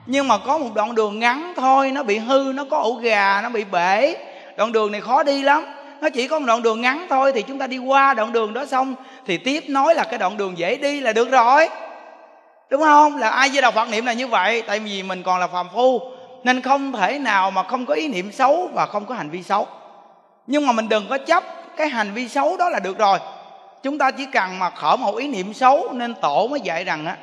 nhưng mà có một đoạn đường ngắn thôi, nó bị hư, nó có ổ gà, nó bị bể. Đoạn đường này khó đi lắm. Nó chỉ có một đoạn đường ngắn thôi thì chúng ta đi qua đoạn đường đó xong, thì tiếp nói là cái đoạn đường dễ đi là được rồi. Đúng không? Là ai với đạo phật niệm là như vậy, tại vì mình còn là phàm phu, nên không thể nào mà không có ý niệm xấu và không có hành vi xấu. Nhưng mà mình đừng có chấp cái hành vi xấu đó là được rồi. Chúng ta chỉ cần mà khởi một ý niệm xấu nên tổ mới dạy rằng á,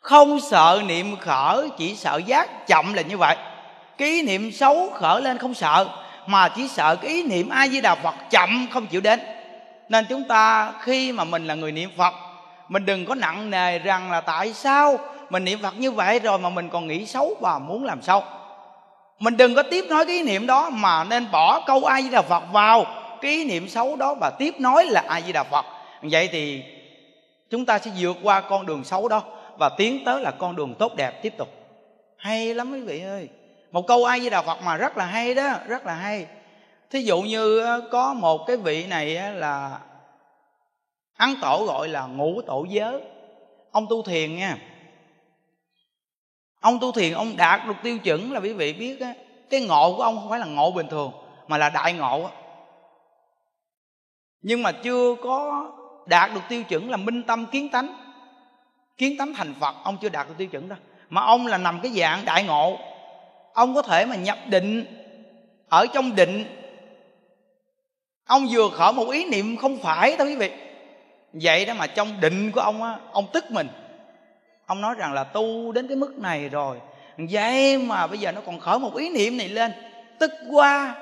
không sợ niệm khởi, chỉ sợ giác, chậm là như vậy. Cái ý niệm xấu khởi lên không sợ, mà chỉ sợ cái ý niệm a di đà phật chậm không chịu đến. Nên chúng ta khi mà mình là người niệm phật, mình đừng có nặng nề rằng là tại sao mình niệm phật như vậy rồi mà mình còn nghĩ xấu và muốn làm xấu mình đừng có tiếp nói cái ý niệm đó mà nên bỏ câu a di đà phật vào cái ý niệm xấu đó và tiếp nói là a di đà phật. Vậy thì chúng ta sẽ vượt qua con đường xấu đó và tiến tới là con đường tốt đẹp tiếp tục. Hay lắm quý vị ơi. Một câu ai với đạo phật mà rất là hay đó, rất là hay. Thí dụ như có một cái vị này là ăn tổ gọi là ngũ tổ giới. Ông tu thiền nha. Ông tu thiền, ông đạt được tiêu chuẩn là quý vị biết á, cái ngộ của ông không phải là ngộ bình thường, mà là đại ngộ nhưng mà chưa có đạt được tiêu chuẩn là minh tâm kiến tánh. Kiến tánh thành phật, ông chưa đạt được tiêu chuẩn đó. Mà ông là nằm cái dạng đại ngộ. Ông có thể mà nhập định ở trong định. Ông vừa khởi một ý niệm không phải thôi quý vị. Vậy đó mà trong định của ông á, ông tức mình. Ông nói rằng là tu đến cái mức này rồi. Vậy mà bây giờ nó còn khởi một ý niệm này lên. Tức quá.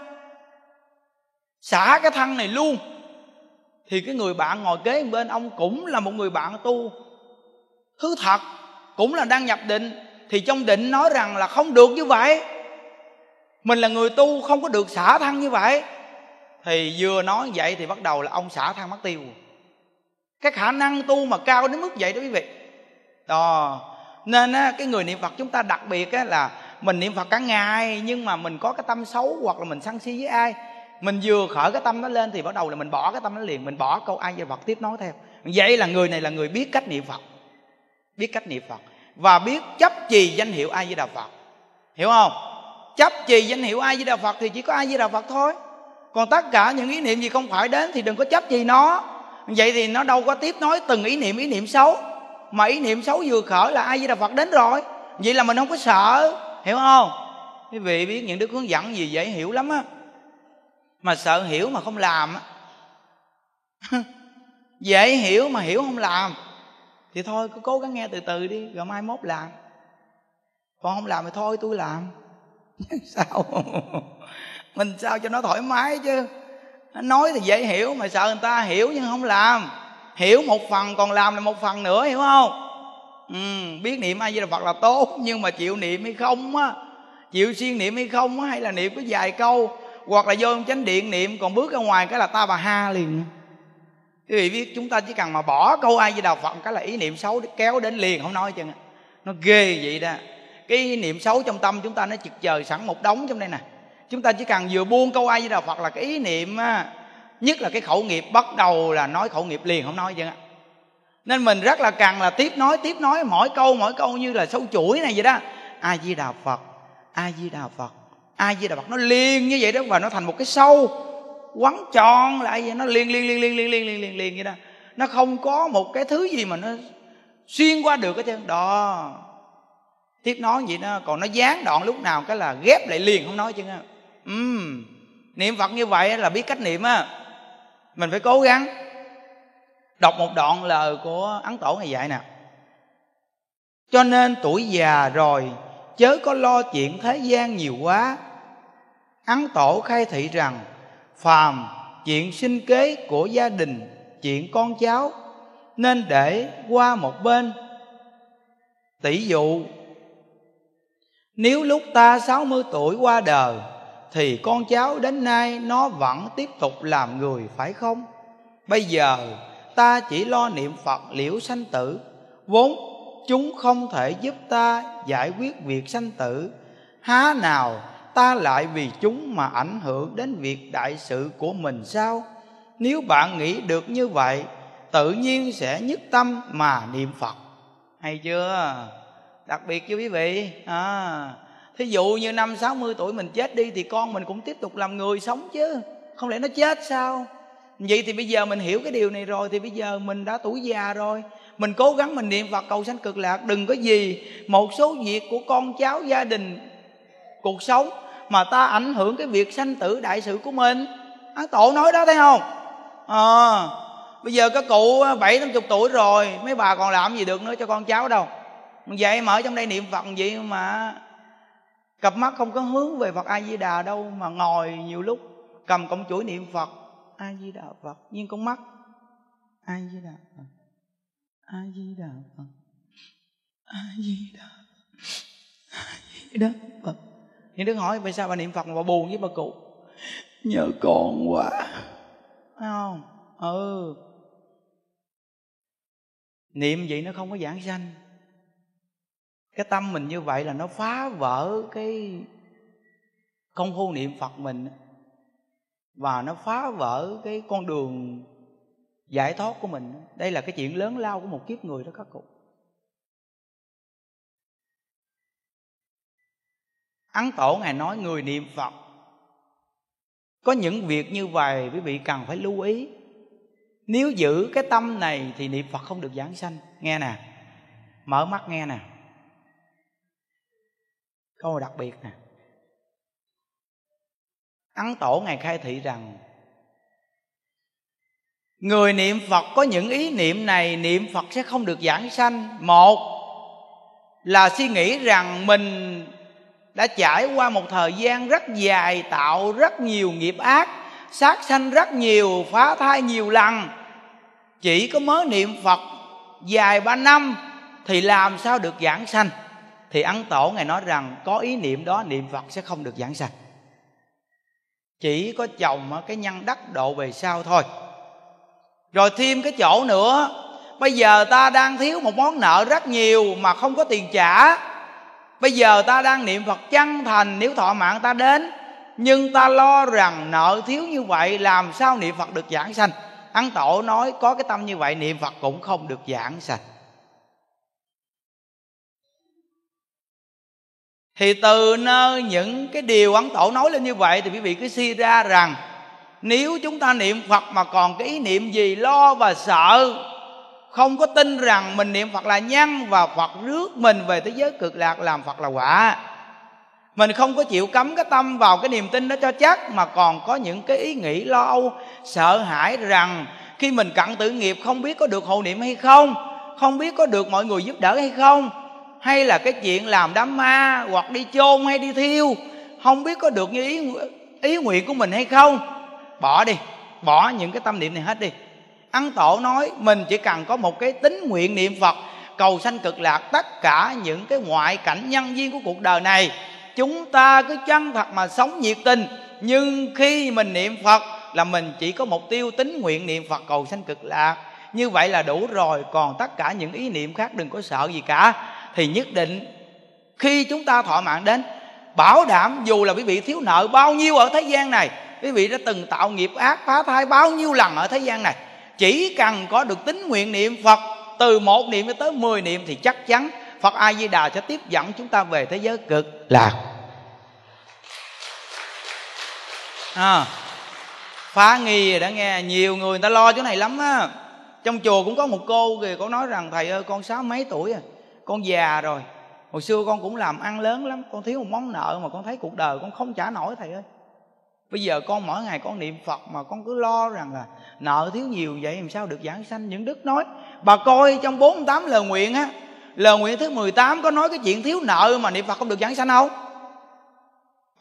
Xả cái thân này luôn thì cái người bạn ngồi kế bên ông cũng là một người bạn tu. Thứ thật cũng là đang nhập định thì trong định nói rằng là không được như vậy. Mình là người tu không có được xả thân như vậy. Thì vừa nói vậy thì bắt đầu là ông xả thân mất tiêu. Cái khả năng tu mà cao đến mức vậy đó quý vị. Đó. Nên á, cái người niệm phật chúng ta đặc biệt á, là mình niệm phật cả ngày nhưng mà mình có cái tâm xấu hoặc là mình sân si với ai mình vừa khởi cái tâm nó lên thì bắt đầu là mình bỏ cái tâm nó liền, mình bỏ câu ai về phật tiếp nói theo. Vậy là người này là người biết cách niệm phật, biết cách niệm phật. Và biết chấp trì danh hiệu ai với đạo phật. Hiểu không? Chấp trì danh hiệu ai với đạo phật thì chỉ có ai với đạo phật thôi. Còn tất cả những ý niệm gì không phải đến thì đừng có chấp trì nó. Vậy thì nó đâu có tiếp nói từng ý niệm ý niệm xấu. Mà ý niệm xấu vừa khởi là ai với đạo phật đến rồi. Vậy là mình không có sợ. Hiểu không? Quý vị biết những đức hướng dẫn gì dễ hiểu lắm á mà sợ hiểu mà không làm dễ hiểu mà hiểu không làm. Thì thôi cứ cố gắng nghe từ từ đi rồi mai mốt làm. Còn không làm thì thôi tôi làm. Sao? Mình sao cho nó thoải mái chứ? Nói thì dễ hiểu mà sợ người ta hiểu nhưng không làm. Hiểu một phần còn làm là một phần nữa hiểu không? Ừ, biết niệm ai di đà phật là tốt nhưng mà chịu niệm hay không á chịu siêng niệm hay không á hay là niệm có vài câu hoặc là vô chánh điện niệm còn bước ra ngoài cái là ta bà ha liền. Quý vị biết chúng ta chỉ cần mà bỏ câu ai với đạo phật cái là ý niệm xấu kéo đến liền không nói chừng nó ghê vậy đó. Cái ý niệm xấu trong tâm chúng ta nó chực chờ sẵn một đống trong đây nè. Chúng ta chỉ cần vừa buông câu ai với đạo phật là cái ý niệm á, nhất là cái khẩu nghiệp bắt đầu là nói khẩu nghiệp liền không nói chứ. Nên mình rất là cần là tiếp nói tiếp nói mỗi câu mỗi câu như là sâu chuỗi này vậy đó. A di đà phật a di đà phật a di đà phật? Nó liên như vậy đó và nó thành một cái sâu. Quắn tròn lại vậy nó liên liên liên liên liên liên liên liên liên vậy đó. Nó không có một cái thứ gì mà nó xuyên qua được hết trơn. Đó. Tiếp nói vậy đó còn nó gián đoạn lúc nào cái là ghép lại liền không nói chứ um, niệm phật như vậy là biết cách niệm á. Mình phải cố gắng đọc một đoạn lời của ấn tổ ngày dạy nè. Cho nên tuổi già rồi chớ có lo chuyện thế gian nhiều quá ấn tổ khai thị rằng, phàm chuyện sinh kế của gia đình, chuyện con cháu, nên để qua một bên. Tỷ dụ, nếu lúc ta 60 tuổi qua đời, Thì con cháu đến nay nó vẫn tiếp tục làm người, phải không? Bây giờ, ta chỉ lo niệm Phật liễu sanh tử. Vốn, chúng không thể giúp ta giải quyết việc sanh tử. Há nào ta lại vì chúng mà ảnh hưởng đến việc đại sự của mình sao? Nếu bạn nghĩ được như vậy Tự nhiên sẽ nhất tâm mà niệm Phật. Hay chưa? đặc biệt cho quý vị à, thí dụ như năm 60 tuổi mình chết đi thì con mình cũng tiếp tục làm người sống chứ. Không lẽ nó chết sao? Vậy thì bây giờ mình hiểu cái điều này rồi thì bây giờ mình đã tuổi già rồi. Mình cố gắng mình niệm phật cầu sanh cực lạc đừng có gì. Một số việc của con cháu gia đình cuộc sống mà ta ảnh hưởng cái việc sanh tử đại sự của mình. Án tổ nói đó thấy không? À, bây giờ các cụ ờ, bảy tám chục tuổi rồi mấy bà còn làm gì được nữa cho con cháu đâu. Vậy mà ở trong đây niệm phật vậy mà cặp mắt không có hướng về phật a di đà đâu mà ngồi nhiều lúc cầm cọng chuỗi niệm phật. A di đà phật nhưng con mắt a di đà phật a di đà phật a di đà a di đà phật nhưng đức hỏi tại sao bà niệm phật mà bà buồn với bà cụ? Nhớ con quá. Phải không? Ừ. Niệm vậy nó không có giảng sanh. Cái tâm mình như vậy là nó phá vỡ cái công phu niệm phật mình. Và nó phá vỡ cái con đường giải thoát của mình. Đây là cái chuyện lớn lao của một kiếp người đó các cụ ấn tổ ngài nói người niệm phật. Có những việc như vậy, quý vị cần phải lưu ý. Nếu giữ cái tâm này thì niệm phật không được giảng sanh. Nghe nè. Mở mắt nghe nè. Câu đặc biệt nè. Ấn tổ ngài khai thị rằng, người niệm phật có những ý niệm này, niệm phật sẽ không được giảng sanh. Một là suy nghĩ rằng mình đã trải qua một thời gian rất dài, tạo rất nhiều nghiệp ác, sát sanh rất nhiều, phá thai nhiều lần. Chỉ có mới niệm phật dài ba năm thì làm sao được giảng sanh? Thì ấn tổ ngài nói rằng có ý niệm đó, niệm phật sẽ không được giảng sanh. Chỉ có chồng cái nhân đắc độ về sau thôi. Rồi thêm cái chỗ nữa, bây giờ ta đang thiếu một món nợ rất nhiều mà không có tiền trả bây giờ ta đang niệm phật chân thành, nếu thọ mạng ta đến, nhưng ta lo rằng nợ thiếu như vậy, làm sao niệm phật được giảng sanh? Ăn tổ nói có cái tâm như vậy, niệm phật cũng không được giảng sanh. Thì từ nơi những cái điều ấn tổ nói lên như vậy thì quý vị cứ suy ra rằng, nếu chúng ta niệm phật mà còn cái ý niệm gì lo và sợ không có tin rằng mình niệm phật là nhân và phật rước mình về thế giới cực lạc làm phật là quả. Mình không có chịu cấm cái tâm vào cái niềm tin đó cho chắc, mà còn có những cái ý nghĩ lo âu, sợ hãi rằng khi mình cận tử nghiệp không biết có được hộ niệm hay không không biết có được mọi người giúp đỡ hay không, hay là cái chuyện làm đám ma hoặc đi chôn hay đi thiêu, không biết có được như ý ý nguyện của mình hay không. Bỏ đi, bỏ những cái tâm niệm này hết đi ăn tổ nói, mình chỉ cần có một cái tính nguyện niệm phật, cầu sanh cực lạc tất cả những cái ngoại cảnh nhân duyên của cuộc đời này, chúng ta cứ chân thật mà sống nhiệt tình. Nhưng khi mình niệm phật là mình chỉ có mục tiêu tính nguyện niệm phật cầu sanh cực lạc. Như vậy là đủ rồi, còn tất cả những ý niệm khác đừng có sợ gì cả. Thì nhất định khi chúng ta thọ mạng đến, bảo đảm dù là quý vị thiếu nợ bao nhiêu ở thế gian này, quý vị đã từng tạo nghiệp ác phá thai bao nhiêu lần ở thế gian này chỉ cần có được tính nguyện niệm phật từ một niệm cho tới mười niệm thì chắc chắn phật a di đà sẽ tiếp dẫn chúng ta về thế giới cực lạc. À, phá nghi rồi đã nghe nhiều người, người ta lo chỗ này lắm á. Trong chùa cũng có một cô kìa cô nói rằng thầy ơi con sáu mấy tuổi à? Con già rồi. Hồi xưa con cũng làm ăn lớn lắm con thiếu một món nợ mà con thấy cuộc đời con không trả nổi thầy ơi bây giờ con mỗi ngày con niệm phật mà con cứ lo rằng là nợ thiếu nhiều vậy làm sao được giảng sanh những đức nói. Bà coi trong 48 lời nguyện á, lời nguyện thứ 18 có nói cái chuyện thiếu nợ mà niệm phật không được giảng sanh không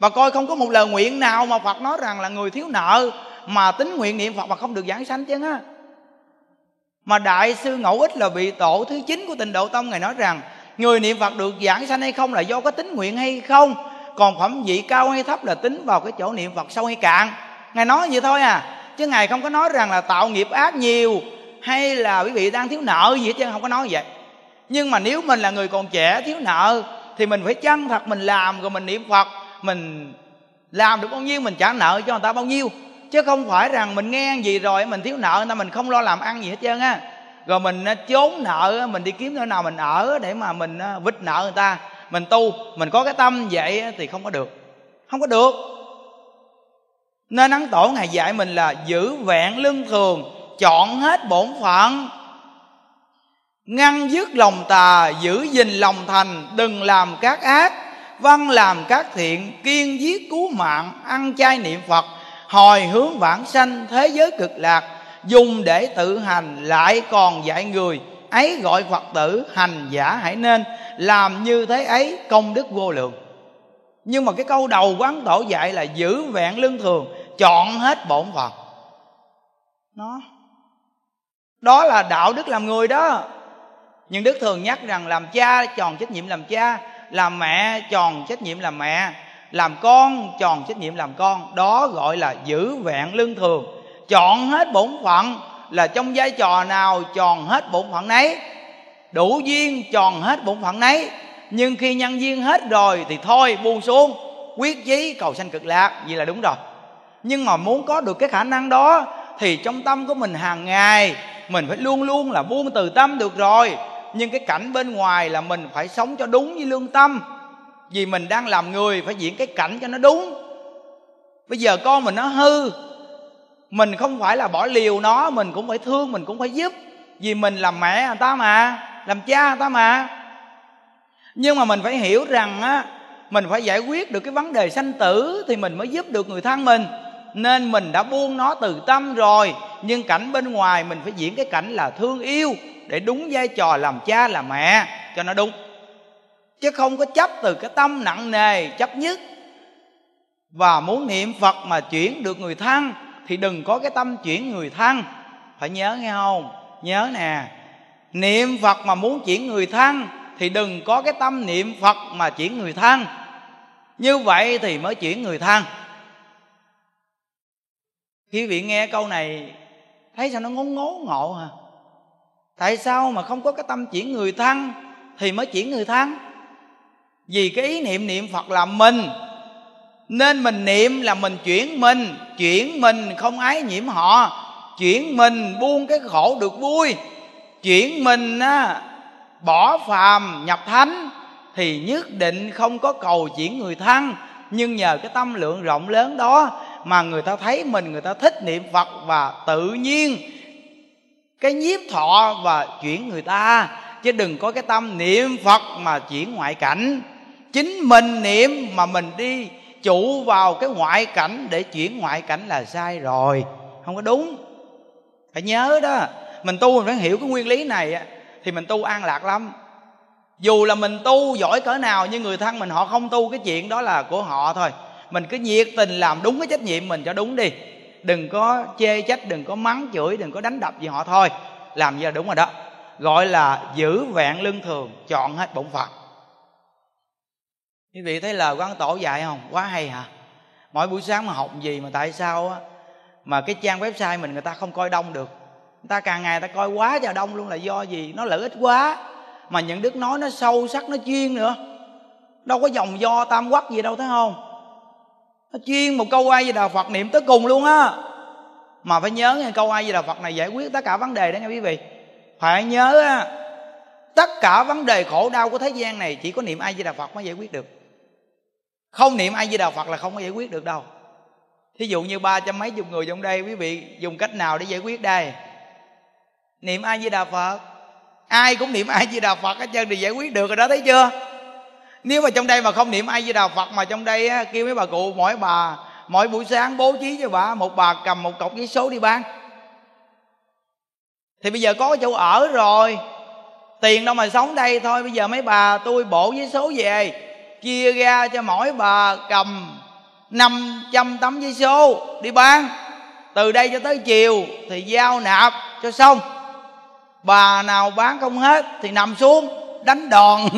bà coi không có một lời nguyện nào mà phật nói rằng là người thiếu nợ mà tính nguyện niệm phật mà không được giảng sanh chứ á. Mà đại sư ngẫu ích là vị tổ thứ chín của tịnh độ tông ngài nói rằng, người niệm phật được giảng sanh hay không là do có tính nguyện hay không? Còn phẩm vị cao hay thấp là tính vào cái chỗ niệm phật sâu hay cạn. Ngài nói vậy thôi à chứ ngài không có nói rằng là tạo nghiệp ác nhiều hay là quý vị đang thiếu nợ gì hết trơn không có nói vậy. Nhưng mà nếu mình là người còn trẻ thiếu nợ thì mình phải chân thật mình làm rồi mình niệm phật. Mình làm được bao nhiêu mình trả nợ cho người ta bao nhiêu. Chứ không phải rằng mình nghe gì rồi mình thiếu nợ người ta mình không lo làm ăn gì hết trơn á. Rồi mình à, trốn nợ mình đi kiếm nơi nào mình ở để mà mình à, vít nợ người ta mình tu, mình có cái tâm vậy thì không có được. Không có được. Nên ấn tổ ngài dạy mình là giữ vẹn lương thường, chọn hết bổn phận. Ngăn dứt lòng tà, giữ gìn lòng thành, đừng làm các ác. Văn làm các thiện, kiên giết cứu mạng, ăn chay niệm phật, hồi hướng vãng sanh thế giới cực lạc. Dùng để tự hành, lại còn dạy người, ấy gọi phật tử hành giả hãy nên làm như thế ấy, công đức vô lượng. Nhưng mà cái câu đầu quán tổ dạy là giữ vẹn lương thường, chọn hết bổn phận. Nó, đó là đạo đức làm người đó. Nhưng đức thường nhắc rằng làm cha tròn trách nhiệm làm cha, làm mẹ tròn trách nhiệm làm mẹ, làm con tròn trách nhiệm làm con. Đó gọi là giữ vẹn lương thường. Chọn hết bổn phận là trong vai trò nào tròn hết bổn phận nấy đủ duyên tròn hết bổn phận nấy. Nhưng khi nhân duyên hết rồi thì thôi, buông xuống. Quyết chí cầu sanh cực lạc, vậy là đúng rồi. Nhưng mà muốn có được cái khả năng đó, thì trong tâm của mình hàng ngày, mình phải luôn luôn là buông từ tâm được rồi. Nhưng cái cảnh bên ngoài là mình phải sống cho đúng với lương tâm. Vì mình đang làm người, phải diễn cái cảnh cho nó đúng. Bây giờ con mình nó hư, mình không phải là bỏ liều nó, mình cũng phải thương, mình cũng phải giúp. Vì mình làm mẹ, người ta mà làm cha ta mà. Nhưng mà mình phải hiểu rằng á, mình phải giải quyết được cái vấn đề sanh tử thì mình mới giúp được người thân mình. Nên mình đã buông nó từ tâm rồi, nhưng cảnh bên ngoài mình phải diễn cái cảnh là thương yêu để đúng vai trò làm cha, làm mẹ cho nó đúng. Chứ không có chấp từ cái tâm nặng nề, chấp nhất. Và muốn niệm phật mà chuyển được người thân thì đừng có cái tâm chuyển người thân. Phải nhớ nghe không? Nhớ nè niệm phật mà muốn chuyển người thân thì đừng có cái tâm niệm phật mà chuyển người thân. Như vậy thì mới chuyển người thân. Khi vị nghe câu này, thấy sao nó ngố ngố ngộ hả? Tại sao mà không có cái tâm chuyển người thân thì mới chuyển người thân? Vì cái ý niệm niệm phật là mình. Nên mình niệm là mình chuyển mình chuyển mình không ái nhiễm họ. Chuyển mình buông cái khổ được vui chuyển mình á, bỏ phàm nhập thánh thì nhất định không có cầu chuyển người thân. Nhưng nhờ cái tâm lượng rộng lớn đó mà người ta thấy mình người ta thích niệm phật và tự nhiên cái nhiếp thọ và chuyển người ta. Chứ đừng có cái tâm niệm phật mà chuyển ngoại cảnh. Chính mình niệm mà mình đi chủ vào cái ngoại cảnh để chuyển ngoại cảnh là sai rồi. Không có đúng. Phải nhớ đó mình tu mình phải hiểu cái nguyên lý này thì mình tu an lạc lắm. Dù là mình tu giỏi cỡ nào, nhưng người thân mình họ không tu, cái chuyện đó là của họ thôi. Mình cứ nhiệt tình làm đúng cái trách nhiệm mình cho đúng đi. Đừng có chê trách, đừng có mắng chửi, đừng có đánh đập gì họ thôi. Làm như là đúng rồi đó. Gọi là giữ vẹn lương thường, chọn hết bổn phận. Quý vị thấy lời quán tổ dạy không? Quá hay hả? Mỗi buổi sáng mà học gì mà tại sao á, mà cái trang website mình người ta không coi đông được ta càng ngày ta coi quá vào đông luôn là do gì? Nó lợi ích quá. Mà những đức nói nó sâu sắc, nó chuyên nữa. Đâu có dòng do tam quắc gì đâu, thấy không? Nó chuyên một câu ai gì đà phật niệm tới cùng luôn á. Mà phải nhớ nghe câu ai gì đà phật này giải quyết tất cả vấn đề đó nha quý vị. Phải nhớ á, tất cả vấn đề khổ đau của thế gian này chỉ có niệm ai di đà phật mới giải quyết được. Không niệm ai di đà phật là không có giải quyết được đâu. Thí dụ như ba trăm mấy chục người trong đây, quý vị dùng cách nào để giải quyết đây? Niệm ai di đà phật. Ai cũng niệm ai di đà phật hết trơn thì giải quyết được rồi đó thấy chưa? Nếu mà trong đây mà không niệm ai di đà phật mà trong đây á, kêu mấy bà cụ mỗi bà mỗi buổi sáng bố trí cho bà một bà cầm một cọc giấy số đi bán. Thì bây giờ có chỗ ở rồi. Tiền đâu mà sống đây thôi. Bây giờ mấy bà tôi bộ giấy số về chia ra cho mỗi bà cầm 500 tấm giấy số đi bán. Từ đây cho tới chiều thì giao nạp cho xong bà nào bán không hết thì nằm xuống, đánh đòn.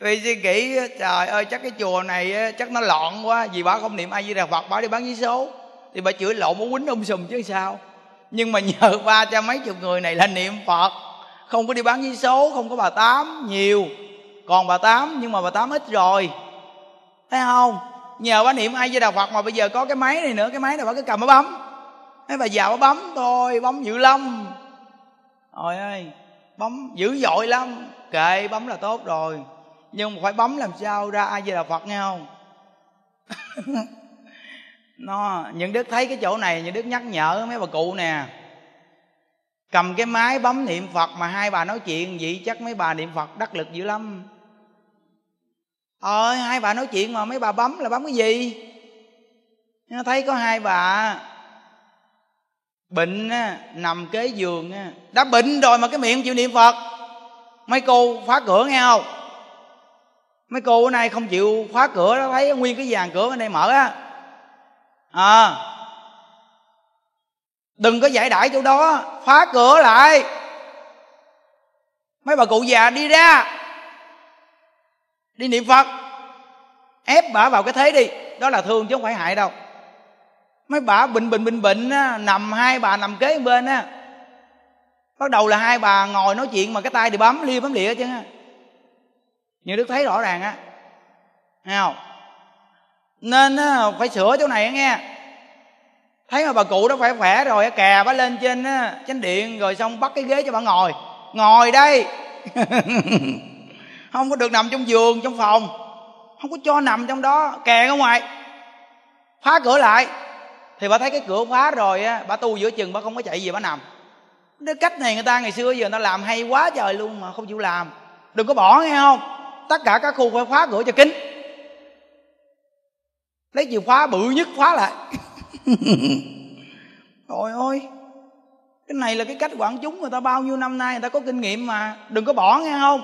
Vì suy nghĩ, trời ơi, chắc cái chùa này chắc nó loạn quá, vì bà không niệm ai di đà phật bà đi bán giấy số, thì bà chửi lộn muốn quýnh um sùm chứ sao. Nhưng mà nhờ ba cho mấy chục người này là niệm phật, không có đi bán giấy số, không có bà tám nhiều. Còn bà tám, nhưng mà bà tám ít rồi. Thấy không? Nhờ bà niệm ai di đà phật mà bây giờ có cái máy này nữa, cái máy này bà cứ cầm nó bấm mấy bà già bà bấm thôi, bấm dữ lắm. Trời ơi, bấm dữ dội lắm. Kệ, bấm là tốt rồi. Nhưng mà phải bấm làm sao ra ai về là phật, nghe không? Nó, những đức thấy cái chỗ này, những đức nhắc nhở mấy bà cụ nè. Cầm cái máy bấm niệm phật mà hai bà nói chuyện, vậy chắc mấy bà niệm phật đắc lực dữ lắm. Ờ hai bà nói chuyện mà mấy bà bấm là bấm cái gì? Nó thấy có hai bà bệnh á, nằm kế giường á. đã bệnh rồi mà cái miệng chịu niệm phật. Mấy cô phá cửa nghe không? Mấy cô bữa nay không chịu khóa cửa đó thấy nguyên cái vàng cửa bên đây mở á. À. Đừng có giải đãi chỗ đó phá cửa lại. Mấy bà cụ già đi ra. Đi niệm phật. Ép bà vào cái thế đi. Đó là thương chứ không phải hại đâu mấy bà bệnh bệnh bệnh bệnh á, nằm hai bà nằm kế bên á. Bắt đầu là hai bà ngồi nói chuyện mà cái tay thì bấm lia bấm lịa chứ như đức thấy rõ ràng á. Nghe không? Nên á, phải sửa chỗ này nghe. Thấy mà bà cụ đó phải khỏe rồi kè bà lên trên á, chánh điện rồi xong bắt cái ghế cho bà ngồi. Ngồi đây. Không có được nằm trong giường trong phòng. Không có cho nằm trong đó kè ở ngoài. Phá cửa lại thì bà thấy cái cửa khóa rồi á, bà tu giữa chừng, bà không có chạy gì bà nằm. Cái cách này người ta ngày xưa giờ người ta làm hay quá trời luôn mà không chịu làm. Đừng có bỏ, nghe không? Tất cả các khu phải khóa cửa cho kín lấy chìa khóa, bự nhất khóa lại. Trời ơi. Cái này là cái cách quản chúng người ta bao nhiêu năm nay người ta có kinh nghiệm mà. Đừng có bỏ, nghe không?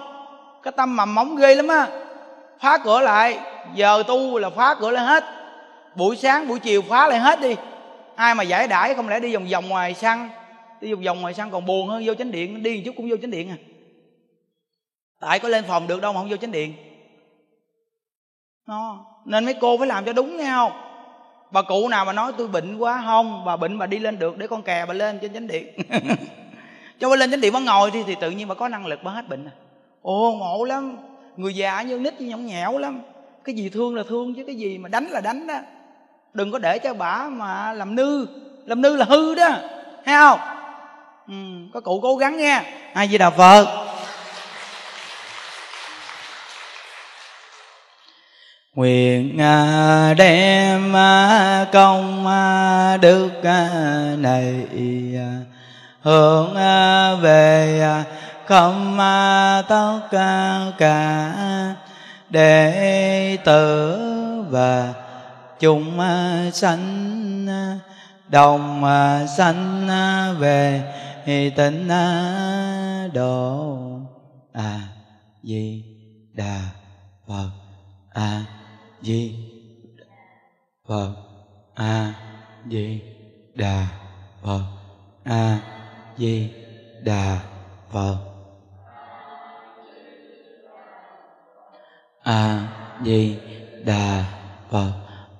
Cái tâm mầm móng ghê lắm á. Khóa cửa lại, giờ tu là khóa cửa lại hết buổi sáng buổi chiều phá lại hết đi. Ai mà giải đãi không lẽ đi vòng vòng ngoài xăng đi vòng vòng ngoài xăng còn buồn hơn vô chánh điện đi một chút cũng vô chánh điện à. Tại có lên phòng được đâu mà không vô chánh điện. Nó nên mấy cô phải làm cho đúng nghe không? Bà cụ nào mà nói tôi bệnh quá không? Bà bệnh bà đi lên được để con kè bà lên trên chánh điện. Cho bà lên chánh điện bà ngồi thì, thì tự nhiên bà có năng lực bà hết bệnh à. Ồ ngộ lắm. Người già như nít như nhõng nhẽo lắm. Cái gì thương là thương chứ cái gì mà đánh là đánh đó đừng có để cho bà mà làm nư. Làm nư là hư đó. Thấy không? Ừ, có cụ cố gắng nghe. Ai gì đà phật. Nguyện à, đem à, công à, đức này hướng về không tất cả đệ tử và chúng à, sanh à, đồng à, sanh về tịnh độ a di, đà, phật a di, phật a di, đà, phật a di, đà, phật a di, đà, phật